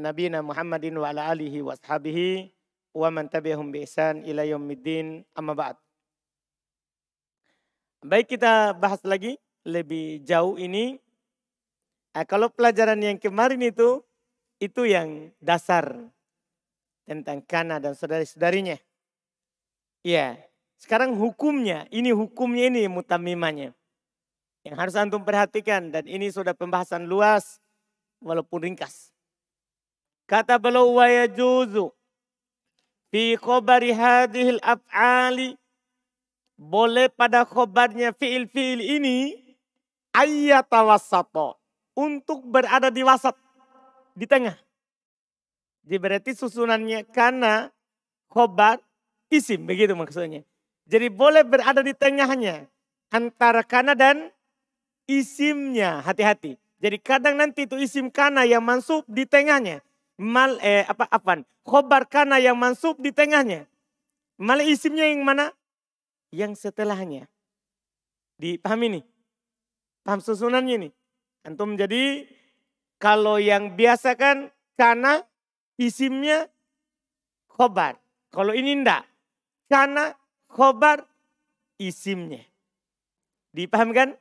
nabiyina Muhammadin wa ala alihi wa ashabihi wa man tabi'ahum bi ihsan ila yaumiddin amma ba'd. Baik kita bahas lagi lebih jauh ini. Nah, kalau pelajaran yang kemarin itu, itu yang dasar tentang kana dan saudari-saudarinya. Iya, sekarang hukumnya, ini hukumnya ini mutamimanya. Yang harus antum perhatikan dan ini sudah pembahasan luas walaupun ringkas. Kata beliau wa yajuzu fi khobari hadhil af'ali boleh pada khobarnya fiil-fiil ini ayyatawassato untuk berada di wasat di tengah. Jadi berarti susunannya karena khobar isim begitu maksudnya. Jadi boleh berada di tengahnya antara kana dan isimnya hati-hati. Jadi kadang nanti itu isim kana yang masuk di tengahnya mal eh apa apa khobar kana yang mansub di tengahnya. Mal isimnya yang mana? Yang setelahnya. Dipahami nih? Paham susunannya nih? Antum jadi kalau yang biasa kan kana isimnya khobar. Kalau ini enggak. Kana khobar isimnya. Dipahamkan?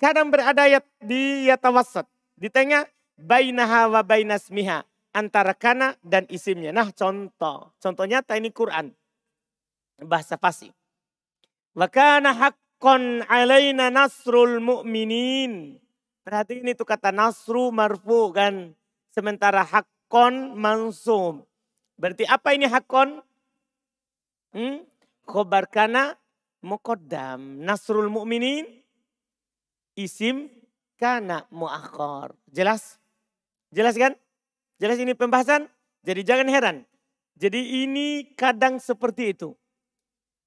Kadang berada di yatawassat. Di tengah bainaha wa bainasmiha antara kana dan isimnya. Nah contoh, contoh nyata ini Quran. Bahasa fasih. Wa kana haqqan alaina nasrul mu'minin. Berarti ini tuh kata nasru marfu kan. Sementara haqqon mansum. Berarti apa ini haqqon? Hmm? Khobar kana muqaddam. Nasrul mu'minin isim kana muakhor. Jelas? Jelas kan? Jelas ini pembahasan? Jadi jangan heran. Jadi ini kadang seperti itu.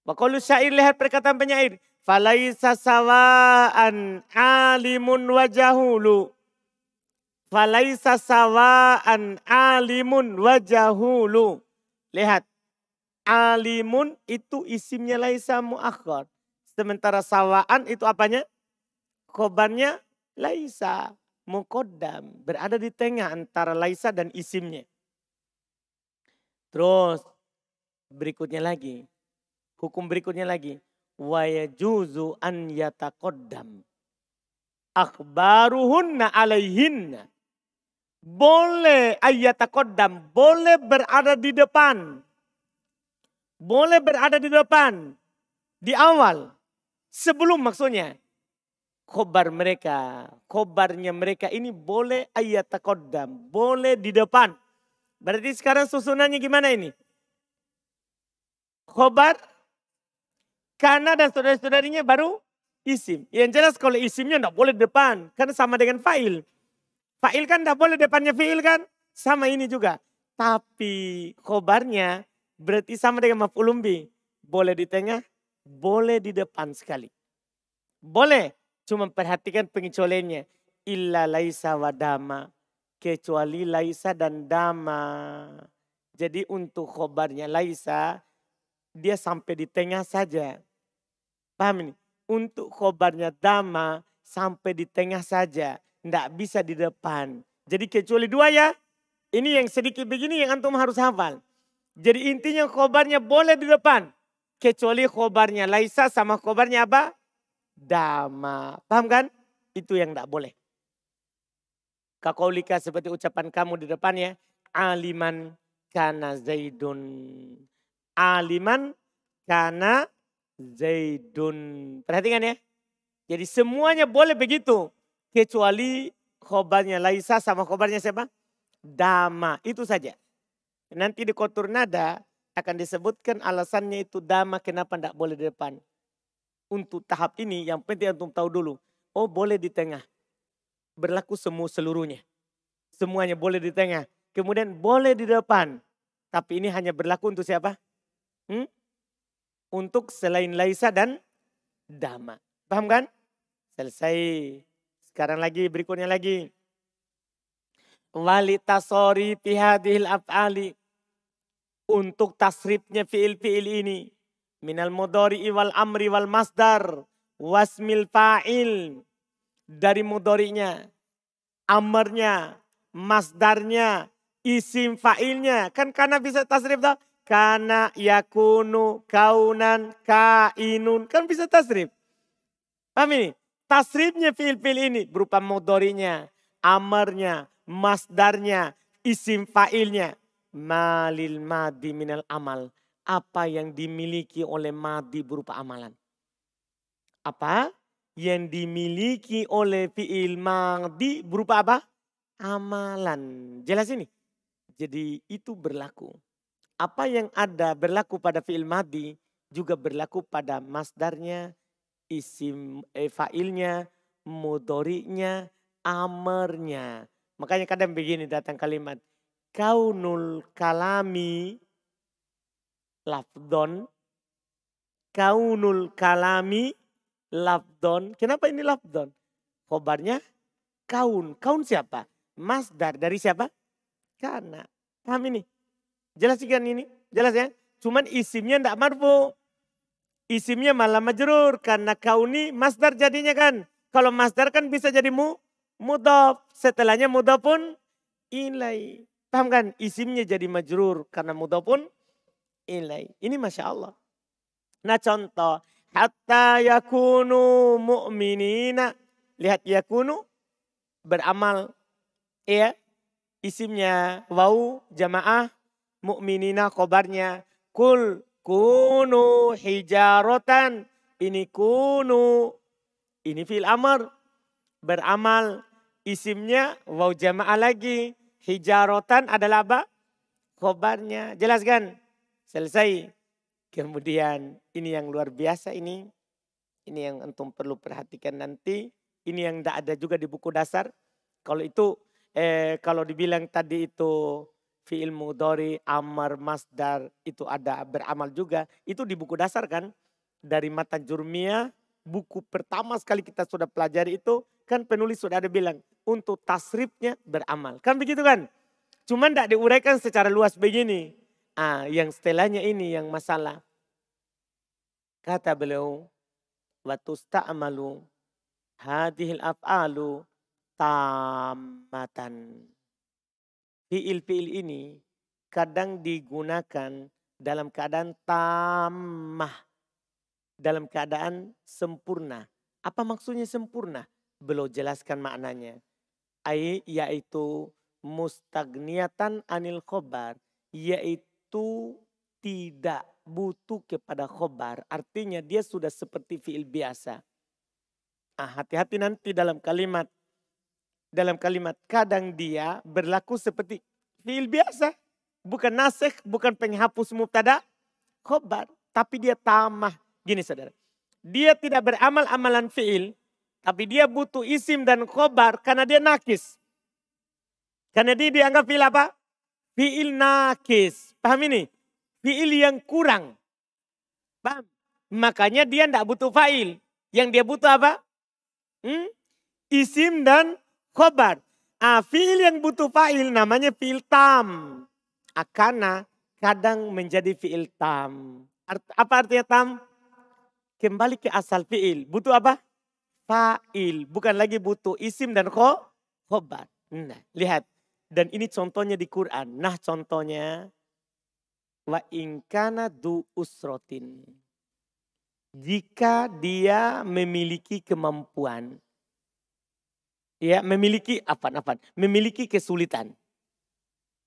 Wakulu syair lihat perkataan penyair. Falaisa sawaan alimun wajahulu. Falaisa sawaan alimun wajahulu. Lihat. Alimun itu isimnya laisa muakhir. Sementara sawaan itu apanya? Khobarnya laisa mukodam berada di tengah antara laisa dan isimnya. Terus berikutnya lagi, hukum berikutnya lagi, wa yajuzu an yataqaddam akhbaruhunna alaihinna. Boleh ayatakodam, boleh berada di depan. Boleh berada di depan. Di awal. Sebelum maksudnya khobar mereka, khobarnya mereka ini boleh ayat takodam, boleh di depan. Berarti sekarang susunannya gimana ini? Khobar, karena dan saudara-saudarinya baru isim. Yang jelas kalau isimnya tidak boleh depan, karena sama dengan fa'il. Fa'il kan tidak boleh depannya fi'il kan? Sama ini juga. Tapi khobarnya berarti sama dengan maf'ulumbi. Boleh di tengah, boleh di depan sekali. Boleh. Cuma perhatikan pengecualiannya. Illa laisa wa dama. Kecuali laisa dan dama. Jadi untuk khobarnya laisa, dia sampai di tengah saja. Paham ini? Untuk khobarnya dama, sampai di tengah saja. Tidak bisa di depan. Jadi kecuali dua ya. Ini yang sedikit begini yang antum harus hafal. Jadi intinya khobarnya boleh di depan. Kecuali khobarnya laisa sama khobarnya apa? Dama. Paham kan? Itu yang tidak boleh. Kakaulika seperti ucapan kamu di depannya. Aliman kana zaidun. Aliman kana zaidun. Perhatikan ya. Jadi semuanya boleh begitu. Kecuali khobarnya Laisa sama khobarnya siapa? Dama. Itu saja. Nanti di kotor nada akan disebutkan alasannya itu dama kenapa tidak boleh di depan untuk tahap ini yang penting antum tahu dulu. Oh boleh di tengah. Berlaku semua seluruhnya. Semuanya boleh di tengah. Kemudian boleh di depan. Tapi ini hanya berlaku untuk siapa? Hmm? Untuk selain Laisa dan Dama. Paham kan? Selesai. Sekarang lagi berikutnya lagi. Wali tasori pihadil af'ali. Untuk tasrifnya fiil-fiil ini minal mudori wal amri wal masdar wasmil fa'il dari mudorinya amarnya masdarnya isim fa'ilnya. Kan karena bisa tasrif tak? Karena yakunu, kaunan, kainun. Kan bisa tasrif. Paham ini? Tasrifnya fiil-fiil ini berupa modorinya, amarnya, masdarnya, isim fa'ilnya. Malil madi minal amal. Apa yang dimiliki oleh madi berupa amalan. Apa? Yang dimiliki oleh fiil madi berupa apa? Amalan. Jelas ini? Jadi itu berlaku. Apa yang ada berlaku pada fi'il madi juga berlaku pada masdarnya, isim eh, fa'ilnya, mudorinya, amernya. Makanya kadang begini datang kalimat. Kaunul kalami lafdon. Kaunul kalami lafdon. Kenapa ini lafdon? Khobarnya kaun. Kaun siapa? Masdar dari siapa? Karena. Paham ini? Jelas kan ini? Jelas ya? Cuman isimnya tidak marfu. Isimnya malah majrur. Karena kauni masdar jadinya kan. Kalau masdar kan bisa jadi mu, mudaf. Setelahnya mudaf pun ilai. Paham kan? Isimnya jadi majrur. Karena mudaf pun ilai. Ini Masya Allah. Nah contoh. Hatta yakunu mu'minina. Lihat yakunu beramal. Iya isimnya wau jamaah mukminina kobarnya kul kunu hijarotan ini kunu ini fil amr beramal isimnya wau jamaah lagi hijarotan adalah apa kobarnya jelaskan selesai kemudian ini yang luar biasa ini ini yang antum perlu perhatikan nanti ini yang tidak ada juga di buku dasar kalau itu eh, kalau dibilang tadi itu fi'il mudori, amar, masdar, itu ada beramal juga. Itu di buku dasar kan. Dari mata jurmia, buku pertama sekali kita sudah pelajari itu, kan penulis sudah ada bilang, untuk tasrifnya beramal. Kan begitu kan? Cuman tidak diuraikan secara luas begini. Ah, yang setelahnya ini yang masalah. Kata beliau, watusta'amalu hadihil af'alu tamatan. Fiil-fiil ini kadang digunakan dalam keadaan tamah. Dalam keadaan sempurna. Apa maksudnya sempurna? Belum jelaskan maknanya. Ay, yaitu mustagniatan anil khobar. Yaitu tidak butuh kepada khobar. Artinya dia sudah seperti fiil biasa. Ah, hati-hati nanti dalam kalimat dalam kalimat kadang dia berlaku seperti fiil biasa. Bukan nasik, bukan penghapus mubtada, khobar. Tapi dia tamah. Gini saudara. Dia tidak beramal amalan fiil. Tapi dia butuh isim dan khobar karena dia nakis. Karena dia dianggap fiil apa? Fiil nakis. Paham ini? Fiil yang kurang. Paham? Makanya dia tidak butuh fa'il. Yang dia butuh apa? Hmm? Isim dan khobar. Ah, fiil yang butuh fa'il namanya fiil tam. Akana kadang menjadi fiil tam. Art, apa artinya tam? Kembali ke asal fiil. Butuh apa? Fa'il. Bukan lagi butuh isim dan kho, khobar. Nah, lihat. Dan ini contohnya di Quran. Nah contohnya. Wa ingkana du usrotin. Jika dia memiliki kemampuan. Ya memiliki apa apa memiliki kesulitan.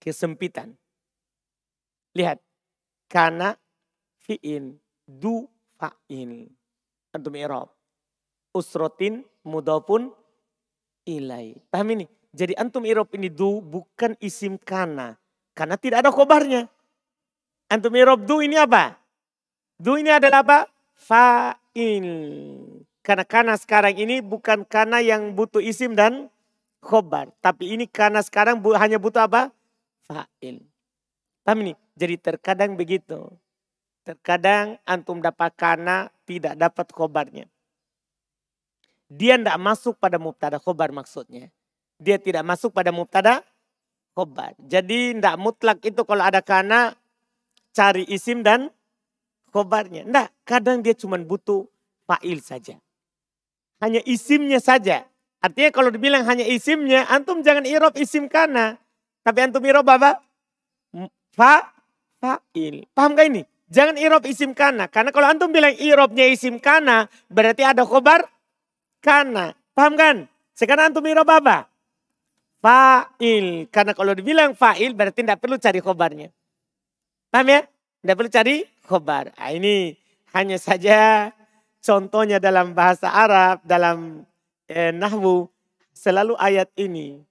Kesempitan. Lihat. Karena fiin du fa'il antum i'rab. Usrotin mudafun ilai. Paham ini jadi antum i'rab ini du bukan isim kana karena tidak ada khobarnya antum i'rab du ini apa du ini adalah apa fa'il karena karena sekarang ini bukan karena yang butuh isim dan khobar. Tapi ini karena sekarang bu, hanya butuh apa? Fa'il. Paham ini? Jadi terkadang begitu. Terkadang antum dapat karena tidak dapat khobarnya. Dia tidak masuk pada mubtada khobar maksudnya. Dia tidak masuk pada mubtada khobar. Jadi tidak mutlak itu kalau ada karena cari isim dan khobarnya. Tidak, kadang dia cuma butuh fa'il saja hanya isimnya saja. Artinya kalau dibilang hanya isimnya, antum jangan irob isim kana. Tapi antum irob apa? Fa, fa'il. Paham gak ini? Jangan irob isim kana. Karena kalau antum bilang irobnya isim kana, berarti ada khobar kana. Paham kan? Sekarang antum irob apa? Fa'il. Karena kalau dibilang fa'il berarti tidak perlu cari khobarnya. Paham ya? Tidak perlu cari khobar. Nah, ini hanya saja contohnya dalam bahasa Arab, dalam eh, nahwu. Selalu ayat ini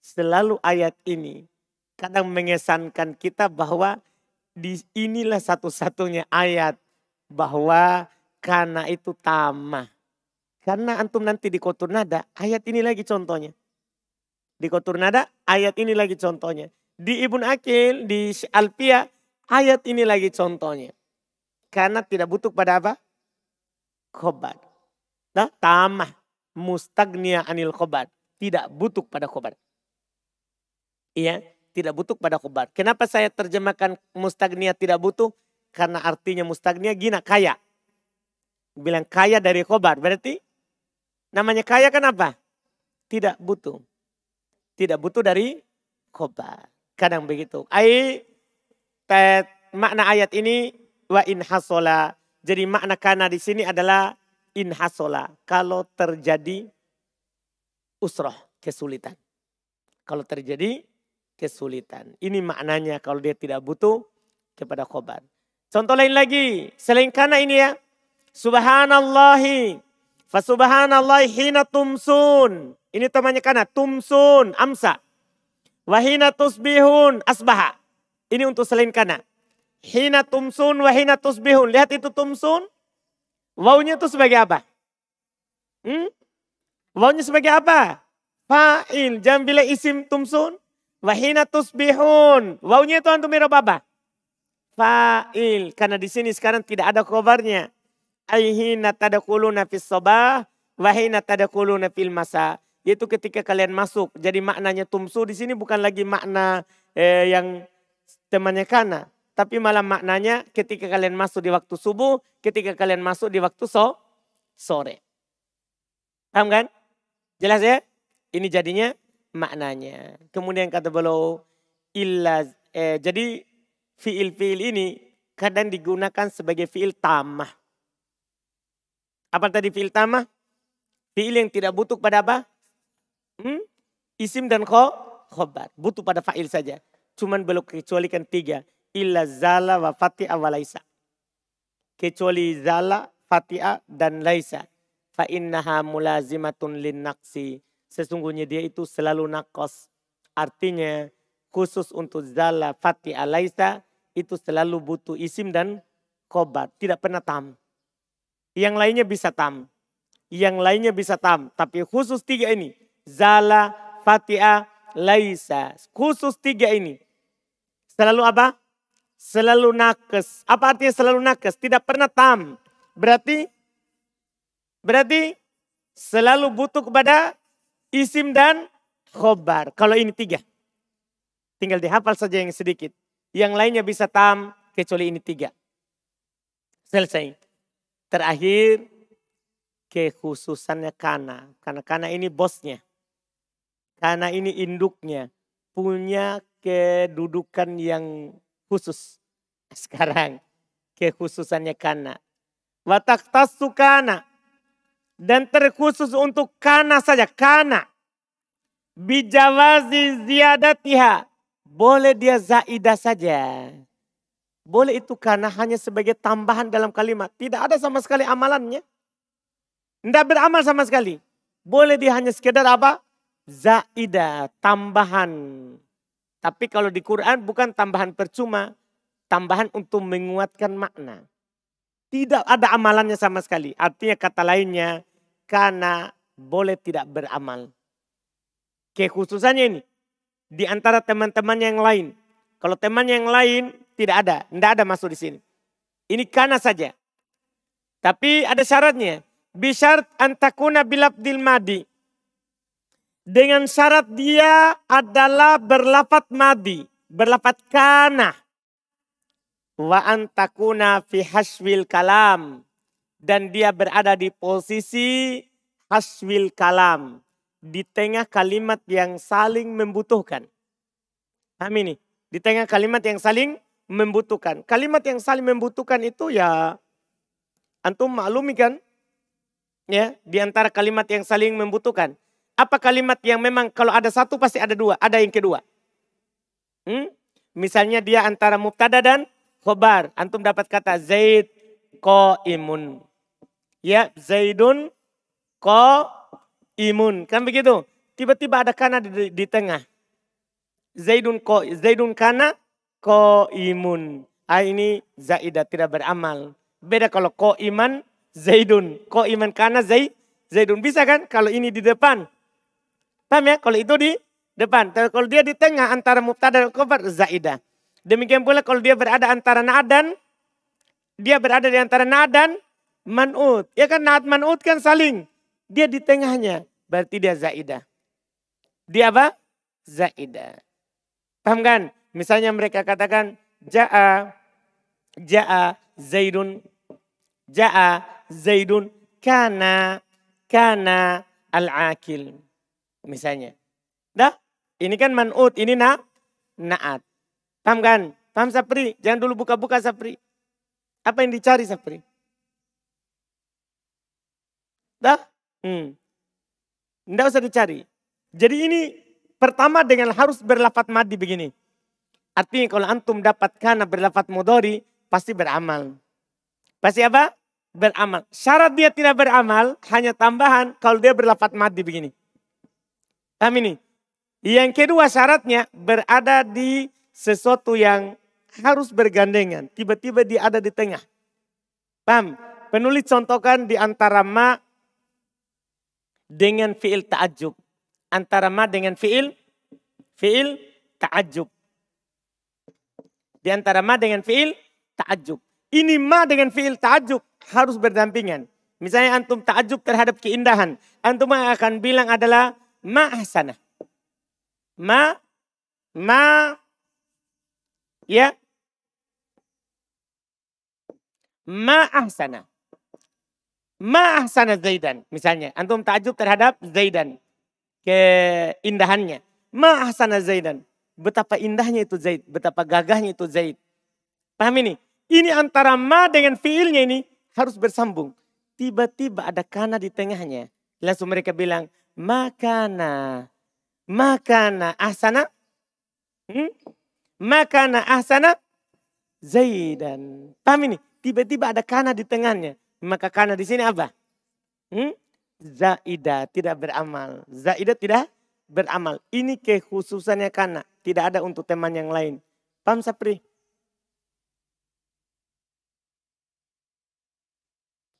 selalu ayat ini kadang mengesankan kita bahwa di inilah satu-satunya ayat bahwa karena itu tamah. Karena antum nanti di kotur nada, ayat ini lagi contohnya. Di kotur nada, ayat ini lagi contohnya. Di Ibn Akil, di Alpia, ayat ini lagi contohnya. Karena tidak butuh pada apa? Khobar. Nah, tamah. Mustagnia anil khobar. Tidak butuh pada khobar. Iya, tidak butuh pada khobar. Kenapa saya terjemahkan mustagnia tidak butuh? Karena artinya mustagnia gina kaya. Bilang kaya dari khobar. Berarti namanya kaya kan apa? Tidak butuh. Tidak butuh dari khobar. Kadang begitu. Ai makna ayat ini wa in hasola. Jadi makna kana di sini adalah in hasola. Kalau terjadi usroh, kesulitan. Kalau terjadi kesulitan. Ini maknanya kalau dia tidak butuh kepada khobar. Contoh lain lagi, selain karena ini ya. Subhanallahi. Fasubhanallahi hina tumsun. Ini temannya karena tumsun, amsa. Wahina tusbihun, asbaha. Ini untuk selain karena. Hina tumsun, wahina tusbihun. Lihat itu tumsun. Wawunya itu sebagai apa? Hmm? Wawunya sebagai apa? Fa'il. Jangan bila isim tumsun. Wahina tusbihun. Wawnya itu antum apa? Fa'il. Karena di sini sekarang tidak ada khobarnya. Aihina tadakuluna fis sobah. Wahina tadakuluna fil masa. Yaitu ketika kalian masuk. Jadi maknanya tumsu di sini bukan lagi makna eh, yang temannya kana. Tapi malah maknanya ketika kalian masuk di waktu subuh. Ketika kalian masuk di waktu so, sore. Paham kan? Jelas ya? Ini jadinya maknanya. Kemudian kata beliau illa eh, jadi fiil-fiil ini kadang digunakan sebagai fiil tamah. Apa tadi fiil tamah? Fiil yang tidak butuh pada apa? Hmm? Isim dan kho, khobar. Butuh pada fa'il saja. Cuman belum kecualikan tiga. Illa zala wa fati'a wa laisa. Kecuali zala, fati'a dan laisa. Fa innaha mulazimatun lin naqsi Sesungguhnya dia itu selalu nakos. Artinya khusus untuk zala fati alaisa itu selalu butuh isim dan kobat. Tidak pernah tam. Yang lainnya bisa tam. Yang lainnya bisa tam. Tapi khusus tiga ini. Zala, fatia, laisa. Khusus tiga ini. Selalu apa? Selalu nakes. Apa artinya selalu nakes? Tidak pernah tam. Berarti berarti selalu butuh kepada isim dan khobar. Kalau ini tiga. Tinggal dihafal saja yang sedikit. Yang lainnya bisa tam kecuali ini tiga. Selesai. Terakhir kekhususannya kana. Karena kana ini bosnya. Karena ini induknya. Punya kedudukan yang khusus. Sekarang kekhususannya kana. Watak tasukana dan terkhusus untuk kana saja, kana. Bijawazi ziyadatiha. Boleh dia zaidah saja. Boleh itu karena hanya sebagai tambahan dalam kalimat. Tidak ada sama sekali amalannya. Tidak beramal sama sekali. Boleh dia hanya sekedar apa? Zaidah, tambahan. Tapi kalau di Quran bukan tambahan percuma. Tambahan untuk menguatkan makna. Tidak ada amalannya sama sekali. Artinya kata lainnya, karena boleh tidak beramal. Kekhususannya ini di antara teman-teman yang lain. Kalau teman yang lain tidak ada, tidak ada masuk di sini. Ini karena saja. Tapi ada syaratnya. Bisyarat antakuna bilabdil madi. Dengan syarat dia adalah berlafat madi. Berlafat kana. Wa antakuna fi haswil kalam dan dia berada di posisi haswil kalam. Di tengah kalimat yang saling membutuhkan. Paham ini? Di tengah kalimat yang saling membutuhkan. Kalimat yang saling membutuhkan itu ya antum maklumi kan? Ya, di antara kalimat yang saling membutuhkan. Apa kalimat yang memang kalau ada satu pasti ada dua, ada yang kedua. Hmm? Misalnya dia antara mubtada dan khobar. Antum dapat kata Zaid ko imun. Ya, Zaidun ko imun. Kan begitu? Tiba-tiba ada kana di, di tengah. Zaidun ko Zaidun kana ko imun. Ah ini zaidah tidak beramal. Beda kalau ko iman Zaidun. Ko iman kana Zaid Zaidun bisa kan kalau ini di depan. Paham ya? Kalau itu di depan. Tapi kalau dia di tengah antara mubtada dan khabar zaidah. Demikian pula kalau dia berada antara na'dan dia berada di antara nadan man'ud. Ya kan na'ad man'ud kan saling. Dia di tengahnya. Berarti dia zaidah. Dia apa? Zaidah. Paham kan? Misalnya mereka katakan ja'a ja'a zaidun ja'a zaidun kana kana al-akil. Misalnya. Dah? Ini kan man'ud, ini na naat. Paham kan? Paham Sapri? Jangan dulu buka-buka Sapri. Apa yang dicari Sapri? Dah? Hmm. Tidak usah dicari. Jadi ini pertama dengan harus berlafat madi begini. Artinya kalau antum dapat karena berlafat mudori pasti beramal. Pasti apa? Beramal. Syarat dia tidak beramal hanya tambahan kalau dia berlafat madi begini. Paham ini? Yang kedua syaratnya berada di sesuatu yang harus bergandengan. Tiba-tiba dia ada di tengah. Paham? Penulis contohkan di antara ma dengan fiil ta'ajub. Antara ma dengan fiil fiil ta'ajub. Di antara ma dengan fiil ta'ajub. Ini ma dengan fiil ta'ajub harus berdampingan. Misalnya antum ta'ajub terhadap keindahan. Antum akan bilang adalah ma ahsanah. Ma ma ya ma ahsana. Ma ahsana Zaidan. Misalnya, antum takjub terhadap Zaidan. Keindahannya. Ma ahsana Zaidan. Betapa indahnya itu Zaid. Betapa gagahnya itu Zaid. Paham ini? Ini antara ma dengan fiilnya ini harus bersambung. Tiba-tiba ada kana di tengahnya. Langsung mereka bilang, makana. Makana ahsana. Hmm? Makana ahsana Zaidan. Paham ini? tiba-tiba ada kana di tengahnya. Maka kana di sini apa? Hmm? Zaida tidak beramal. Zaida tidak beramal. Ini kekhususannya kana. Tidak ada untuk teman yang lain. Paham Sapri?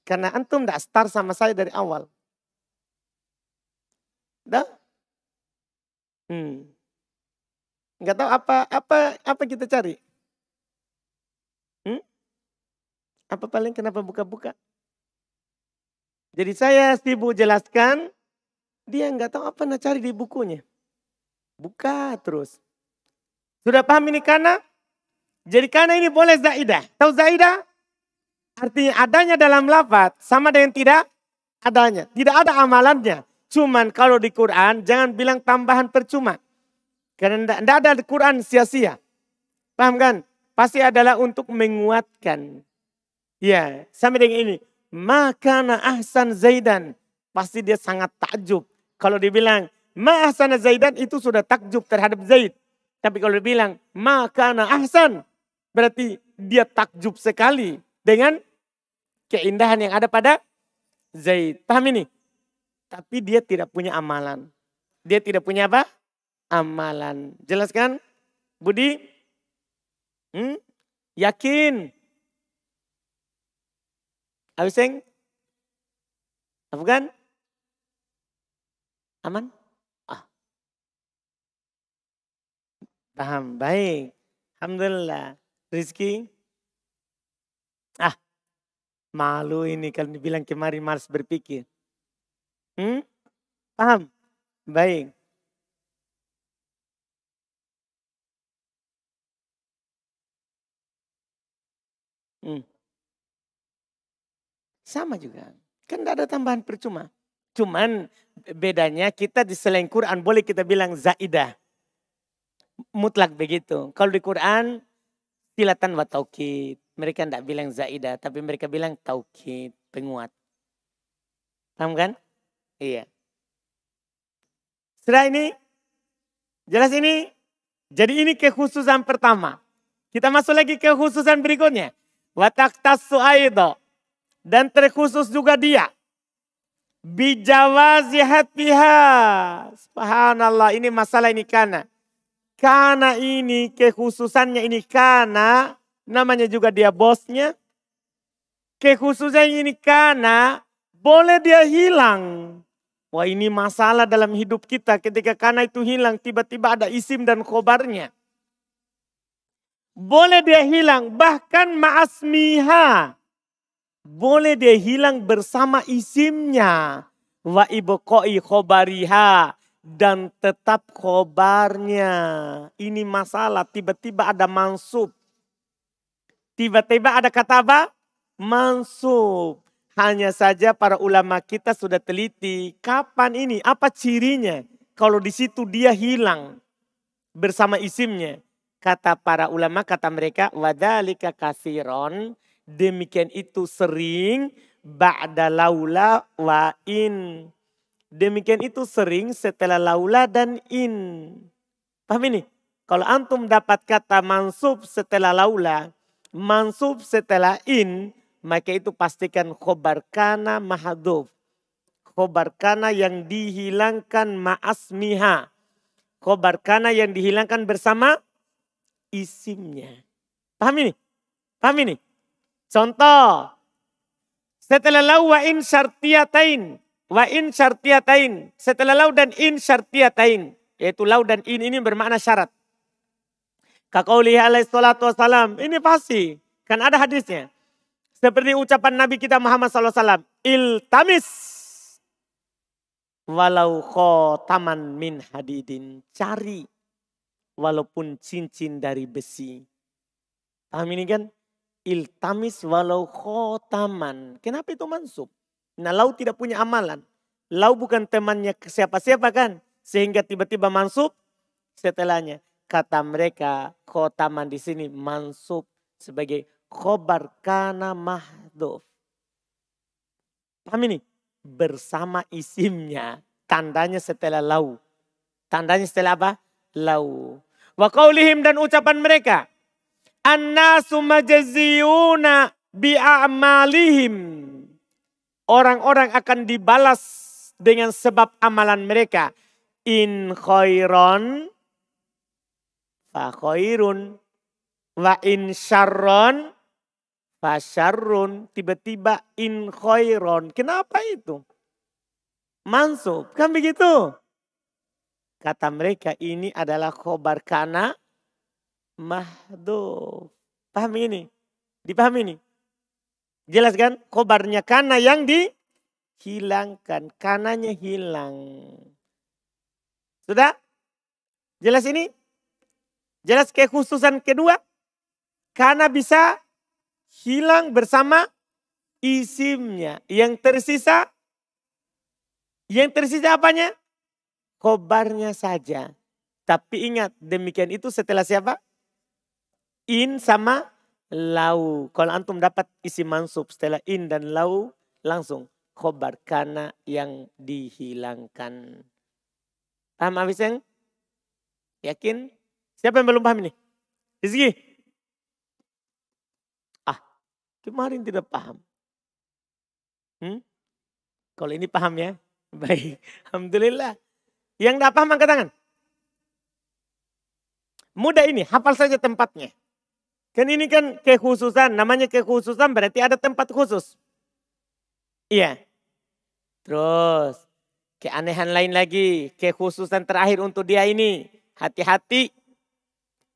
Karena antum tidak start sama saya dari awal. Dah? Hmm. Enggak tahu apa apa apa kita cari. Apa paling kenapa buka-buka? Jadi saya sibuk jelaskan, dia nggak tahu apa nak cari di bukunya. Buka terus. Sudah paham ini karena? Jadi karena ini boleh zaidah. Tahu zaidah? Artinya adanya dalam lafaz sama dengan tidak adanya. Tidak ada amalannya. Cuman kalau di Quran jangan bilang tambahan percuma. Karena tidak ada di Quran sia-sia. Paham kan? Pasti adalah untuk menguatkan. Ya, sampai dengan ini. Makana ahsan Zaidan. Pasti dia sangat takjub. Kalau dibilang, ma ahsan Zaidan itu sudah takjub terhadap Zaid. Tapi kalau dibilang, makana ahsan. Berarti dia takjub sekali dengan keindahan yang ada pada Zaid. Paham ini? Tapi dia tidak punya amalan. Dia tidak punya apa? Amalan. Jelaskan? Budi? Hmm? Yakin? Abiseng? Afgan? Aman? Ah. Paham, baik. Alhamdulillah. Rizki? Ah, malu ini kalau dibilang kemarin malas berpikir. Hmm? Paham? Baik. Hmm. Sama juga. Kan tidak ada tambahan percuma. Cuman bedanya kita di selain Quran boleh kita bilang zaidah. mutlak begitu. Kalau di Quran silatan wa taukid. Mereka tidak bilang zaidah, tapi mereka bilang taukid, penguat. Paham kan? Iya. Setelah ini, jelas ini. Jadi ini kekhususan pertama. Kita masuk lagi ke khususan berikutnya. Watak tasu aido. Dan terkhusus juga dia. Bijawazi hatiha. Subhanallah ini masalah ini karena. Karena ini kekhususannya ini karena namanya juga dia bosnya. Kekhususan ini karena boleh dia hilang. Wah ini masalah dalam hidup kita ketika karena itu hilang tiba-tiba ada isim dan khobarnya. Boleh dia hilang bahkan ma'asmiha. Boleh dia hilang bersama isimnya. Wa ibqoi khobariha. Dan tetap khobarnya. Ini masalah tiba-tiba ada mansub. Tiba-tiba ada kata apa? Mansub. Hanya saja para ulama kita sudah teliti kapan ini, apa cirinya. Kalau di situ dia hilang bersama isimnya. Kata para ulama, kata mereka, wadalika kasiron, demikian itu sering, ba'da laula wa in. Demikian itu sering setelah laula dan in. Paham ini? Kalau antum dapat kata mansub setelah laula, mansub setelah in, maka itu pastikan khobar kana mahaduf. Khobar kana yang dihilangkan ma'asmiha. Khobar kana yang dihilangkan bersama isimnya. Paham ini? Paham ini? Contoh. Setelah lau wa in syartiyatain. Wa in syartiyatain. Setelah lau dan in syartiyatain. Yaitu lau dan in ini bermakna syarat. Kakaulihi alaihi salatu wassalam. Ini pasti. Kan ada hadisnya. Seperti ucapan Nabi kita Muhammad SAW. Iltamis. Walau khotaman min hadidin. Cari walaupun cincin dari besi. Paham ini kan? Iltamis walau khotaman. Kenapa itu mansub? Nah lau tidak punya amalan. Lau bukan temannya siapa-siapa kan? Sehingga tiba-tiba mansub setelahnya. Kata mereka khotaman di sini mansub sebagai khobar kana mahduf. Paham ini? Bersama isimnya. Tandanya setelah lau. Tandanya setelah apa? Lau. Wa qaulihim dan ucapan mereka. Annasu majaziyuna bi'amalihim. Orang-orang akan dibalas dengan sebab amalan mereka. In khairon fa khairun wa in syarron fa syarrun tiba-tiba in khairon. Kenapa itu? Mansub, kan begitu? Kata mereka ini adalah khobar kana mahduf. Paham ini? Dipahami ini? Jelas kan? Khobarnya kana yang dihilangkan. Kananya hilang. Sudah? Jelas ini? Jelas kekhususan kedua? Karena bisa hilang bersama isimnya. Yang tersisa? Yang tersisa apanya? Kobarnya saja. Tapi ingat demikian itu setelah siapa? In sama lau. Kalau antum dapat isi mansub setelah in dan lau langsung khobar karena yang dihilangkan. Paham habis yang? Yakin? Siapa yang belum paham ini? Rizki? Ah, kemarin tidak paham. Hmm? Kalau ini paham ya? Baik, Alhamdulillah. Yang tidak paham angkat tangan. Mudah ini, hafal saja tempatnya. Kan ini kan kekhususan, namanya kekhususan berarti ada tempat khusus. Iya. Terus, keanehan lain lagi, kekhususan terakhir untuk dia ini. Hati-hati.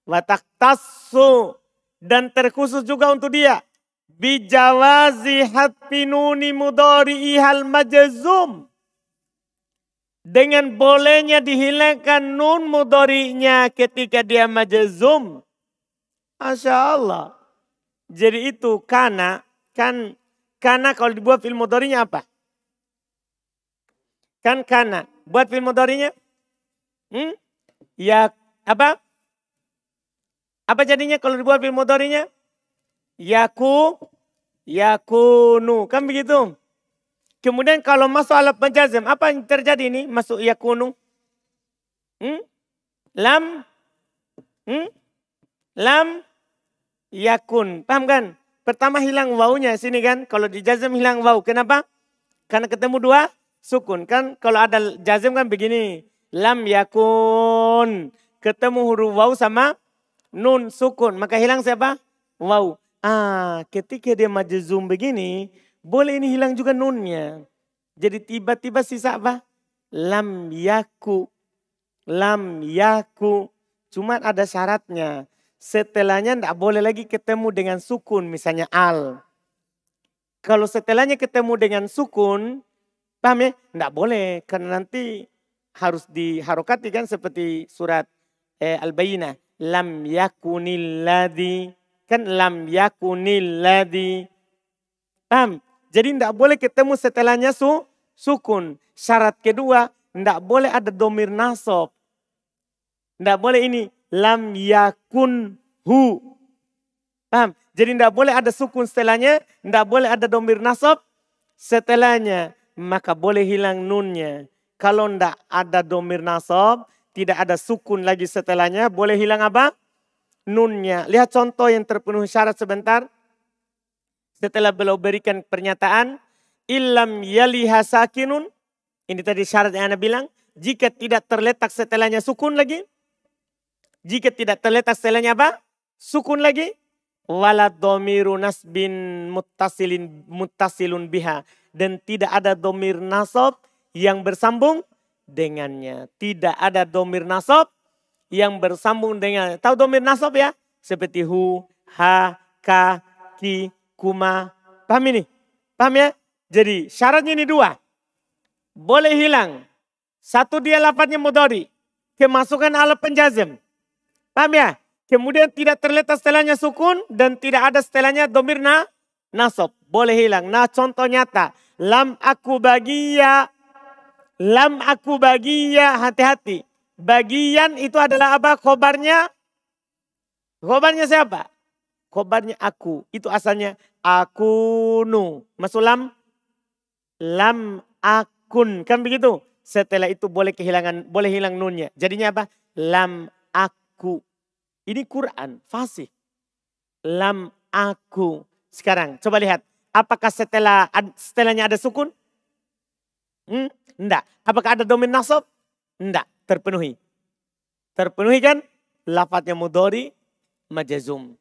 Watak tasu. Dan terkhusus juga untuk dia. Bijawazi hatfinuni mudori ihal majazum dengan bolehnya dihilangkan nun mudorinya ketika dia majazum. Masya Allah. Jadi itu karena, kan, karena kalau dibuat film mudorinya apa? Kan karena, buat film mudorinya? Hmm? Ya apa? Apa jadinya kalau dibuat fil mudhari'nya? Yaku, yakunu. Kan begitu? Kemudian kalau masuk alat penjazam, apa yang terjadi ini? Masuk yakunu. Hmm? Lam. Hmm? Lam. Yakun. Paham kan? Pertama hilang wawunya sini kan. Kalau di jazam hilang waw. Kenapa? Karena ketemu dua sukun. Kan kalau ada jazam kan begini. Lam yakun. Ketemu huruf waw sama nun sukun. Maka hilang siapa? Waw. Ah, ketika dia majzum begini, boleh ini hilang juga nunnya. Jadi tiba-tiba sisa apa? Lam yaku. Lam yaku. Cuma ada syaratnya. Setelahnya tidak boleh lagi ketemu dengan sukun. Misalnya al. Kalau setelahnya ketemu dengan sukun. Paham ya? Tidak boleh. Karena nanti harus diharokati kan seperti surat eh, Al-Bayinah. Lam yakunil ladhi. Kan lam yakunil ladhi. Paham? Jadi tidak boleh ketemu setelahnya su, sukun. Syarat kedua, tidak boleh ada domir nasob. Tidak boleh ini. Lam yakun hu. Paham? Jadi tidak boleh ada sukun setelahnya. Tidak boleh ada domir nasob setelahnya. Maka boleh hilang nunnya. Kalau tidak ada domir nasob, tidak ada sukun lagi setelahnya, boleh hilang apa? Nunnya. Lihat contoh yang terpenuhi syarat sebentar setelah beliau berikan pernyataan ilam yaliha sakinun ini tadi syarat yang anda bilang jika tidak terletak setelahnya sukun lagi jika tidak terletak setelahnya apa sukun lagi wala domiru nasbin muttasilin muttasilun biha dan tidak ada domir nasab yang bersambung dengannya tidak ada domir nasab yang bersambung dengan tahu domir nasab ya seperti hu ha ka ki kuma. Paham ini? Paham ya? Jadi syaratnya ini dua. Boleh hilang. Satu dia lapatnya mudori. Kemasukan alat penjazem. Paham ya? Kemudian tidak terletak setelahnya sukun dan tidak ada setelahnya domirna nasob. Boleh hilang. Nah contoh nyata. Lam aku bagia. Lam aku bagia. Hati-hati. Bagian itu adalah apa? Khobarnya. Khobarnya siapa? Khobarnya aku. Itu asalnya akunu. Masuk lam? Lam akun. Kan begitu? Setelah itu boleh kehilangan, boleh hilang nunnya. Jadinya apa? Lam aku. Ini Quran, fasih. Lam aku. Sekarang coba lihat. Apakah setelah setelahnya ada sukun? Hmm? Enggak. Apakah ada domin nasab? Enggak. Terpenuhi. Terpenuhi kan? Lafadnya mudori majazum.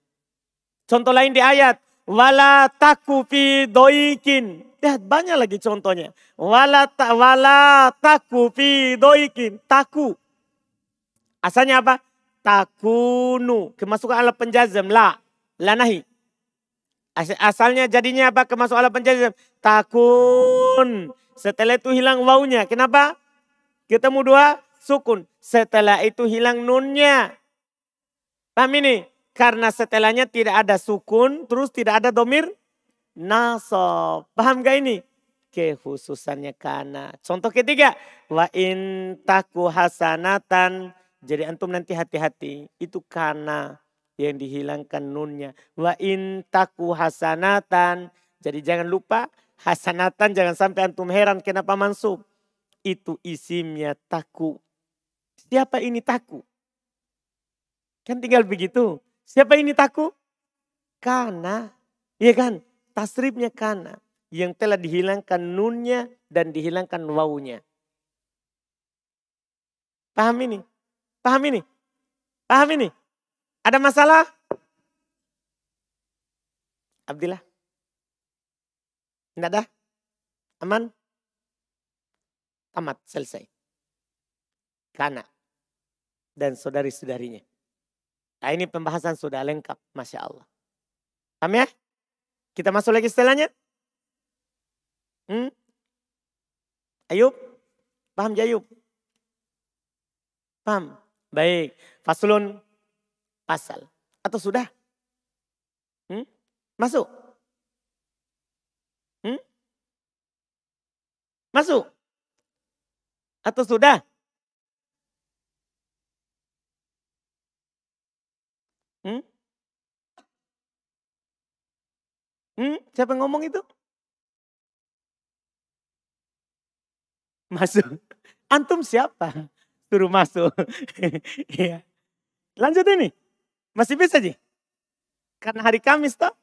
Contoh lain di ayat. Wala taku fi doikin. Lihat banyak lagi contohnya. Wala, ta, wala taku fi doikin. Taku. Asalnya apa? Takunu. Kemasukan alat penjazam. La. La nahi. Asalnya jadinya apa? Kemasukan alat penjazam. Takun. Setelah itu hilang wawunya. Kenapa? Ketemu dua sukun. Setelah itu hilang nunnya. Paham ini? Karena setelahnya tidak ada sukun, terus tidak ada domir nasob. Paham gak ini? Kekhususannya karena. Contoh ketiga. Wa in taku hasanatan. Jadi antum nanti hati-hati. Itu karena yang dihilangkan nunnya. Wa in taku hasanatan. Jadi jangan lupa hasanatan jangan sampai antum heran kenapa mansub. Itu isimnya taku. Siapa ini taku? Kan tinggal begitu. Siapa ini taku? Kana. Iya kan? Tasrifnya kana. Yang telah dihilangkan nunnya dan dihilangkan wawunya. Paham ini? Paham ini? Paham ini? Ada masalah? Abdillah? Tidak ada? Aman? Tamat, selesai. Kana. Dan saudari-saudarinya. Nah ini pembahasan sudah lengkap, Masya Allah. Paham ya? Kita masuk lagi setelahnya. Hmm? Ayub? Paham Ayub? Paham? Baik. Fasulun pasal. Atau sudah? Hmm? Masuk? Hmm? Masuk? Atau sudah? Hmm? Hmm? Siapa yang ngomong itu? Masuk. Antum siapa? Suruh masuk. Iya. Lanjut ini. Masih bisa sih? Karena hari Kamis toh.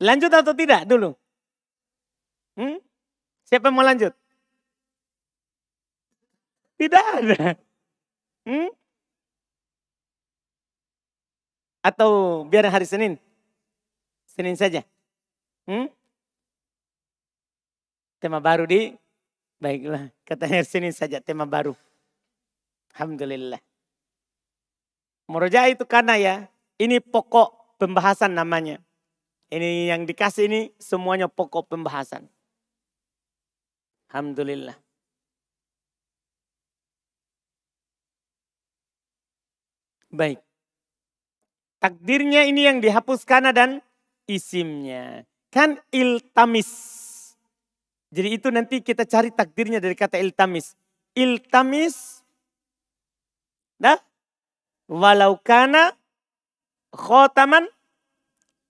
Lanjut atau tidak dulu? Hmm? Siapa mau lanjut? Tidak ada. Hmm? Atau biar hari Senin? Senin saja. Hmm? Tema baru di, baiklah katanya Senin saja tema baru. Alhamdulillah. Murojaah itu karena ya, ini pokok pembahasan namanya. Ini yang dikasih ini semuanya pokok pembahasan. Alhamdulillah. Baik. Takdirnya ini yang dihapuskan dan isimnya. Kan iltamis. Jadi itu nanti kita cari takdirnya dari kata iltamis. Iltamis. Nah, walau kana khotaman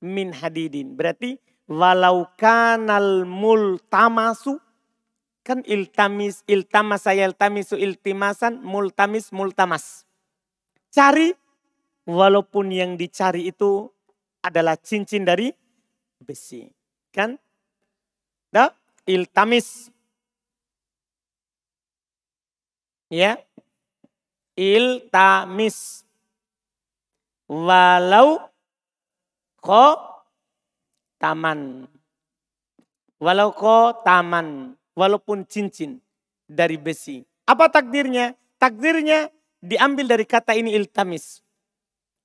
min hadidin. Berarti walau kanal multamasu kan iltamis iltamas saya iltamisu iltimasan multamis multamas. Cari walaupun yang dicari itu adalah cincin dari besi. Kan? Dah? Iltamis. Ya. Iltamis. Walau ko taman. Walau ko taman. Walaupun cincin dari besi. Apa takdirnya? Takdirnya diambil dari kata ini iltamis.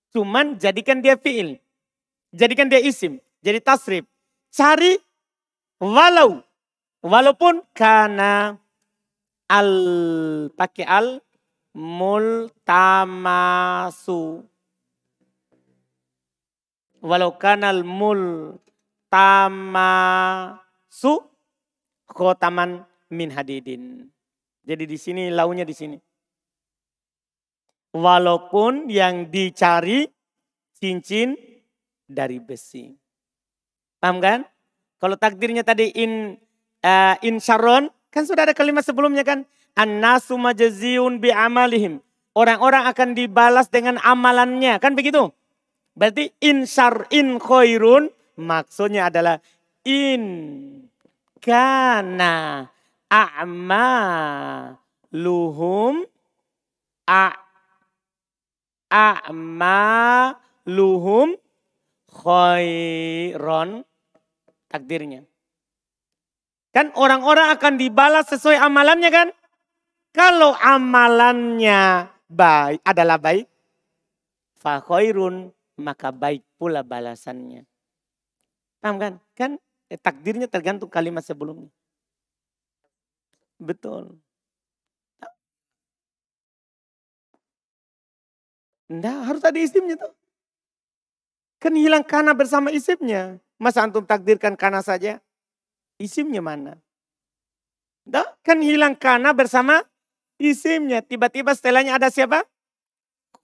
Cuman jadikan dia fiil. Jadikan dia isim. Jadi tasrif. Cari walau. Walaupun karena al pakai al multamasu walau kanal mul tamasu khotaman min hadidin. Jadi di sini launya di sini. Walaupun yang dicari cincin dari besi. Paham kan? Kalau takdirnya tadi in uh, in syaron, kan sudah ada kalimat sebelumnya kan? An-nasu majaziun bi amalihim. Orang-orang akan dibalas dengan amalannya, kan begitu? Berarti in syar in khairun maksudnya adalah in kana a'ma luhum a a'ma luhum khairon takdirnya. Kan orang-orang akan dibalas sesuai amalannya kan? Kalau amalannya baik adalah baik, fa khairun maka baik pula balasannya. Paham kan? Kan eh, takdirnya tergantung kalimat sebelumnya. Betul. Enggak, harus ada isimnya tuh. Kan hilang kana bersama isimnya. Masa antum takdirkan kana saja? Isimnya mana? Enggak, kan hilang kana bersama isimnya. Tiba-tiba setelahnya ada siapa?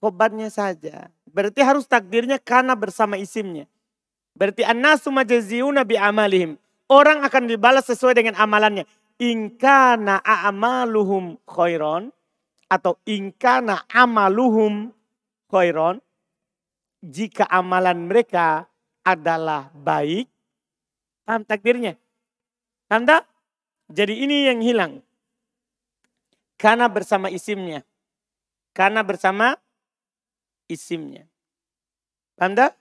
Khobarnya saja. Berarti harus takdirnya karena bersama isimnya. Berarti annasu majaziuna bi amalihim. Orang akan dibalas sesuai dengan amalannya. Ingkana a'maluhum khairon. Atau ingkana amaluhum khairon. Jika amalan mereka adalah baik. Paham takdirnya? Tanda? Jadi ini yang hilang. Karena bersama isimnya. Karena bersama isimnya. Anda?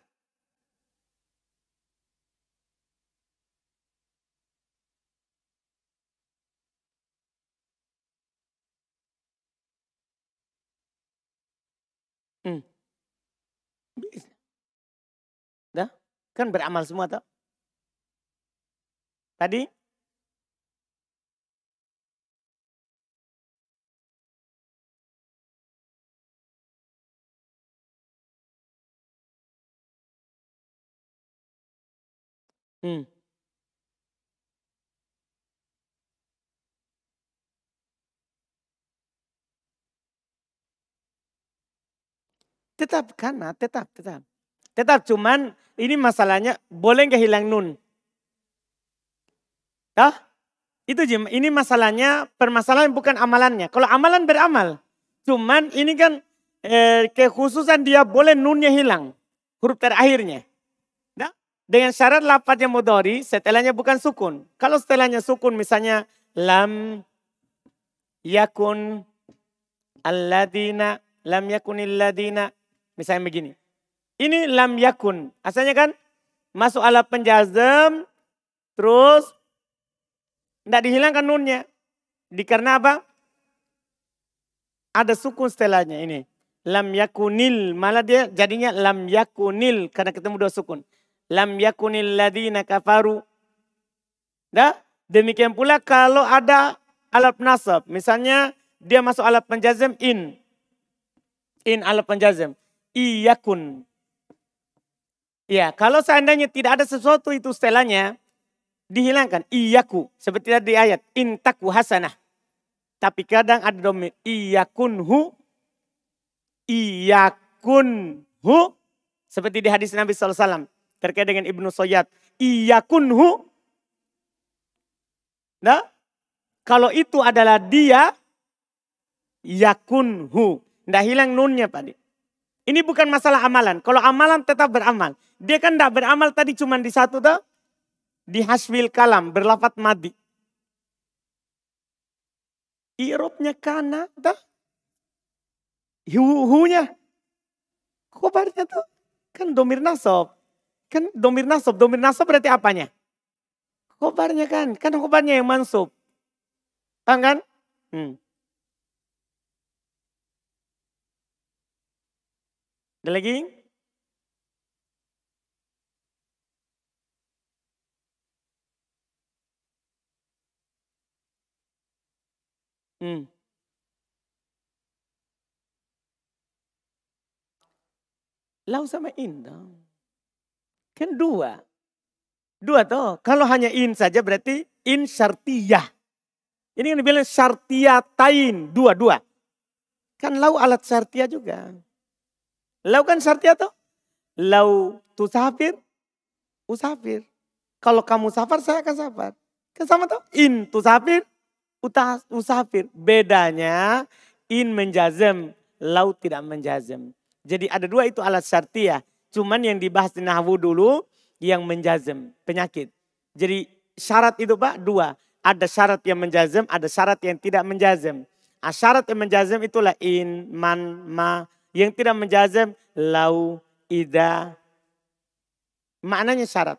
Hmm. Kan beramal semua tak? Tadi Hmm. Tetap kana, tetap, tetap. Tetap cuman ini masalahnya boleh nggak hilang nun? Tah? Itu Jim, ini masalahnya permasalahan bukan amalannya. Kalau amalan beramal. Cuman ini kan eh, kekhususan dia boleh nunnya hilang. Huruf terakhirnya. Dengan syarat lapatnya mudori setelahnya bukan sukun. Kalau setelahnya sukun misalnya lam yakun alladina lam yakunil ladina. Misalnya begini. Ini lam yakun. Asalnya kan masuk ala penjazam terus tidak dihilangkan nunnya. Dikarena apa? Ada sukun setelahnya ini. Lam yakunil. Malah dia jadinya lam yakunil. Karena ketemu dua sukun. Lam yakunil ladina kafaru. Dah? Demikian pula kalau ada alat nasab. Misalnya dia masuk alat penjazam in. In alat penjazam. Iyakun. Ya, kalau seandainya tidak ada sesuatu itu setelahnya, dihilangkan. Iyaku. Seperti tadi ayat. Intaku hasanah. Tapi kadang ada domir. Iyakunhu. Iyakunhu. Seperti di hadis Nabi SAW. Terkait dengan Ibnu Soyad. Iyakunhu. Nah, kalau itu adalah dia, yakunhu. Tidak hilang nunnya Pak. Ini bukan masalah amalan. Kalau amalan tetap beramal. Dia kan tidak beramal tadi cuma di satu tuh di haswil kalam berlafat madi. Irobnya kana, dah. Hu-hunya. Khobarnya tuh kan domir nasob. Kan domir nasob, domir nasob berarti apanya? Khobarnya kan, kan khobarnya yang mansub. Paham kan? Hmm. Ada lagi? Hmm. Lau sama in dong. Kan dua. Dua toh. Kalau hanya in saja berarti in syartiyah. Ini yang dibilang syartiyatain. Dua-dua. Kan lau alat syartiyah juga. Lau kan syartiyah toh. Lau tusafir, usafir. Kalau kamu safar, saya akan safar. Kan sama toh. In tusafir, usafir. Bedanya in menjazem, laut tidak menjazem. Jadi ada dua itu alat syartiyah. Cuman yang dibahas di nahwu dulu yang menjazem, penyakit. Jadi syarat itu Pak dua. Ada syarat yang menjazem, ada syarat yang tidak menjazem. Nah, syarat yang menjazem itulah in, man, ma. Yang tidak menjazem, lau, ida. Maknanya syarat.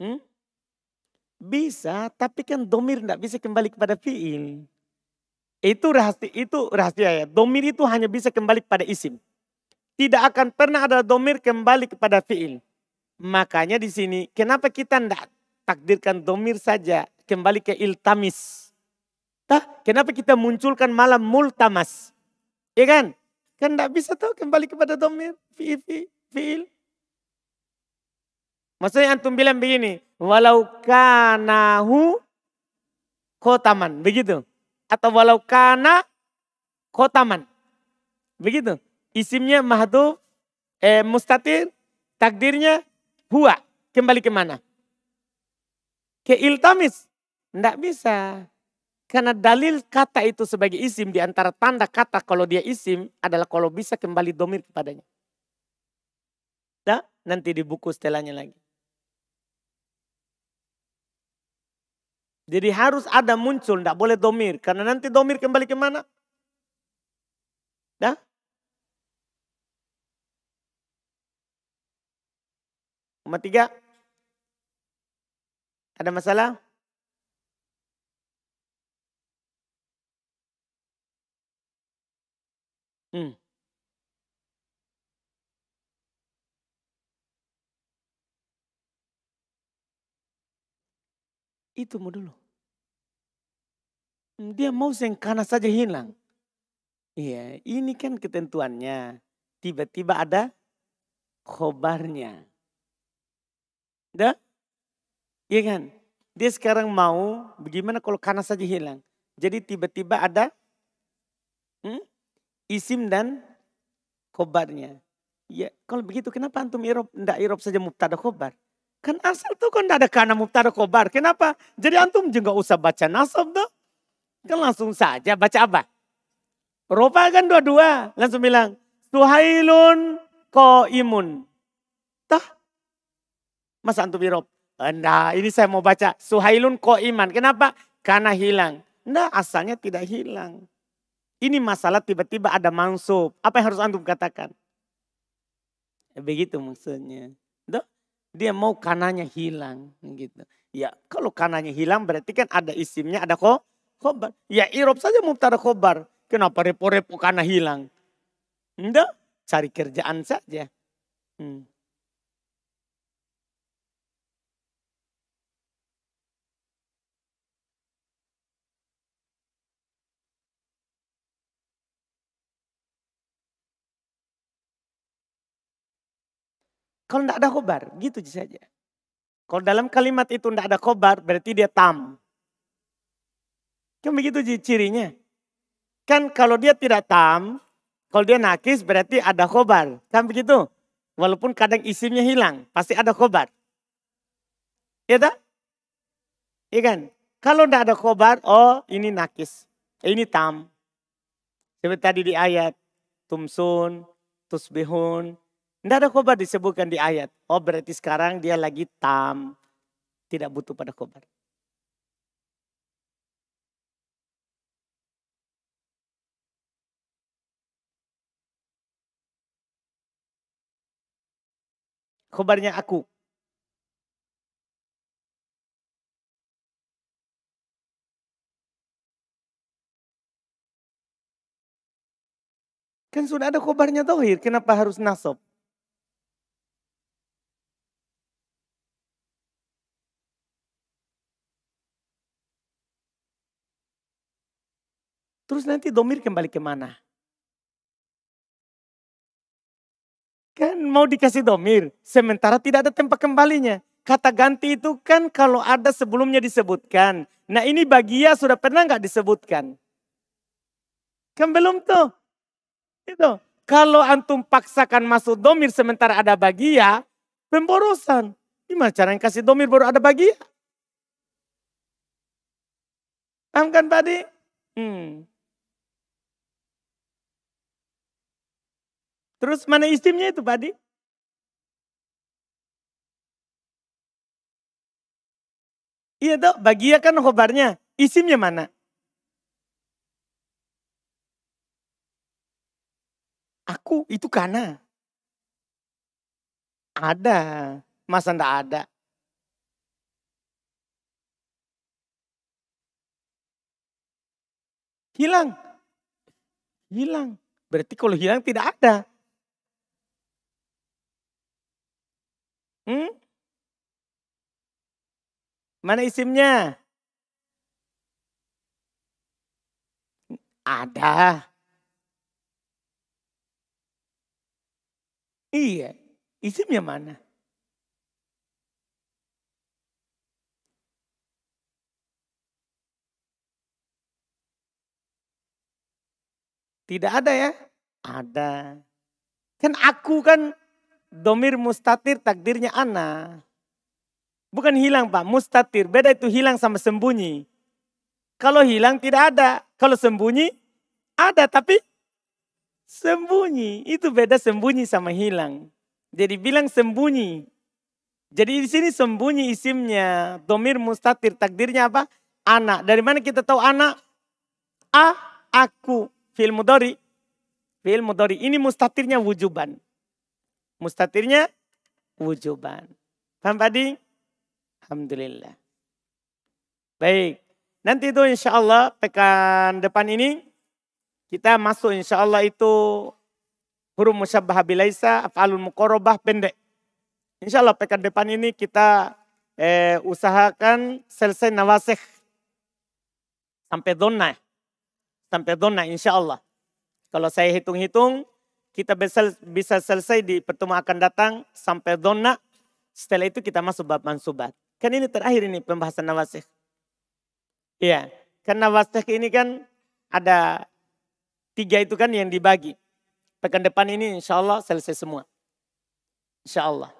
Hmm? Bisa, tapi kan domir tidak bisa kembali kepada fiil. Itu rahasia, itu rahasia ya. Domir itu hanya bisa kembali kepada isim. Tidak akan pernah ada domir kembali kepada fiil. Makanya di sini, kenapa kita tidak takdirkan domir saja kembali ke iltamis? Tah, kenapa kita munculkan malam multamas? Ya kan? Kan tidak bisa tuh kembali kepada domir, fiil. fiil. Maksudnya antum bilang begini, walau kanahu kotaman, begitu. Atau walau kana kotaman. Begitu. Isimnya mahduf, eh, mustatir, takdirnya huwa. Kembali ke mana? Ke iltamis. Tidak bisa. Karena dalil kata itu sebagai isim di antara tanda kata kalau dia isim adalah kalau bisa kembali domir kepadanya. Nah, nanti di buku setelahnya lagi. Jadi harus ada muncul, tidak boleh domir. Karena nanti domir kembali ke mana? Dah? Nomor tiga. Ada masalah? Hmm. Itu mau dulu. Dia mau yang kanan saja hilang. Iya, ini kan ketentuannya. Tiba-tiba ada khobarnya. Dah? Iya kan? Dia sekarang mau bagaimana kalau kana saja hilang. Jadi tiba-tiba ada hmm, isim dan khobarnya. Ya, kalau begitu kenapa antum irob, ndak irob saja mubtada khobar? Kan asal tuh kan ndak ada kana mubtada khobar. Kenapa? Jadi antum juga usah baca nasab tuh. Kan langsung saja baca apa? Ropa kan dua-dua. Langsung bilang, Suhailun ko imun. Tah. Masa antum irob? Nah ini saya mau baca. Suhailun ko iman. Kenapa? Karena hilang. Nah asalnya tidak hilang. Ini masalah tiba-tiba ada mansub. Apa yang harus antum katakan? Begitu maksudnya. Duh, dia mau kananya hilang. gitu. Ya kalau kananya hilang berarti kan ada isimnya, ada kok khobar. Ya irob saja mubtada khobar. Kenapa repo-repo karena hilang? Enggak, cari kerjaan saja. Hmm. Kalau tidak ada khobar, gitu saja. Kalau dalam kalimat itu tidak ada khobar, berarti dia tam. Kan begitu cirinya. Kan kalau dia tidak tam, kalau dia nakis berarti ada khobar. Kan begitu? Walaupun kadang isimnya hilang, pasti ada khobar. Iya tak? Iya kan? Kalau tidak ada khobar, oh ini nakis. Ini tam. Seperti tadi di ayat. Tumsun, tusbihun. Tidak ada khobar disebutkan di ayat. Oh berarti sekarang dia lagi tam. Tidak butuh pada khobar. Khobarnya aku. Kan sudah ada khobarnya tohir, kenapa harus nasab? Terus nanti domir kembali ke mana? Kan mau dikasih domir, sementara tidak ada tempat kembalinya. Kata ganti itu kan kalau ada sebelumnya disebutkan. Nah ini bagia sudah pernah nggak disebutkan? Kan belum tuh. Itu. Kalau antum paksakan masuk domir sementara ada bagia, pemborosan. Gimana cara yang kasih domir baru ada bagia? Paham kan Pak Hmm. Terus mana isimnya itu Pak Adi? Iya dok, bagia kan khobarnya. Isimnya mana? Aku itu karena. Ada. Masa ndak ada? Hilang. Hilang. Berarti kalau hilang tidak ada. Hmm? Mana isimnya? Ada. Iya, isimnya mana? Tidak ada ya? Ada. Kan aku kan domir mustatir takdirnya ana. Bukan hilang pak, mustatir. Beda itu hilang sama sembunyi. Kalau hilang tidak ada. Kalau sembunyi ada tapi sembunyi. Itu beda sembunyi sama hilang. Jadi bilang sembunyi. Jadi di sini sembunyi isimnya. Domir mustatir takdirnya apa? Anak. Dari mana kita tahu anak? A, aku. Fil mudori. Fil mudori. Ini mustatirnya wujuban. Mustatirnya wujuban. Paham tadi? Alhamdulillah. Baik. Nanti itu insya Allah pekan depan ini kita masuk insya Allah itu huruf musyabbah bilaisa af'alul muqarrabah pendek. Insya Allah pekan depan ini kita eh, usahakan selesai nawasih sampai donna. Sampai donna insya Allah. Kalau saya hitung-hitung, kita bisa selesai di pertemuan akan datang sampai donna. Setelah itu kita masuk bab mansubat. Kan ini terakhir ini pembahasan nawasih. Iya, kan nawasih ini kan ada tiga itu kan yang dibagi. Pekan depan ini insya Allah selesai semua. Insya Allah.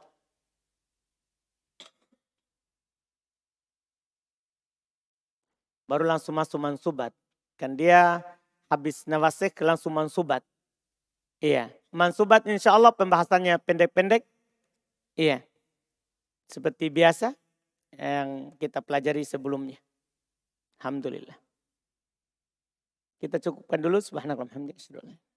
Baru langsung masuk mansubat. Kan dia habis nawasih langsung mansubat. Iya. Mansubat insya Allah pembahasannya pendek-pendek. Iya. Seperti biasa yang kita pelajari sebelumnya. Alhamdulillah. Kita cukupkan dulu. Subhanallah. Alhamdulillah.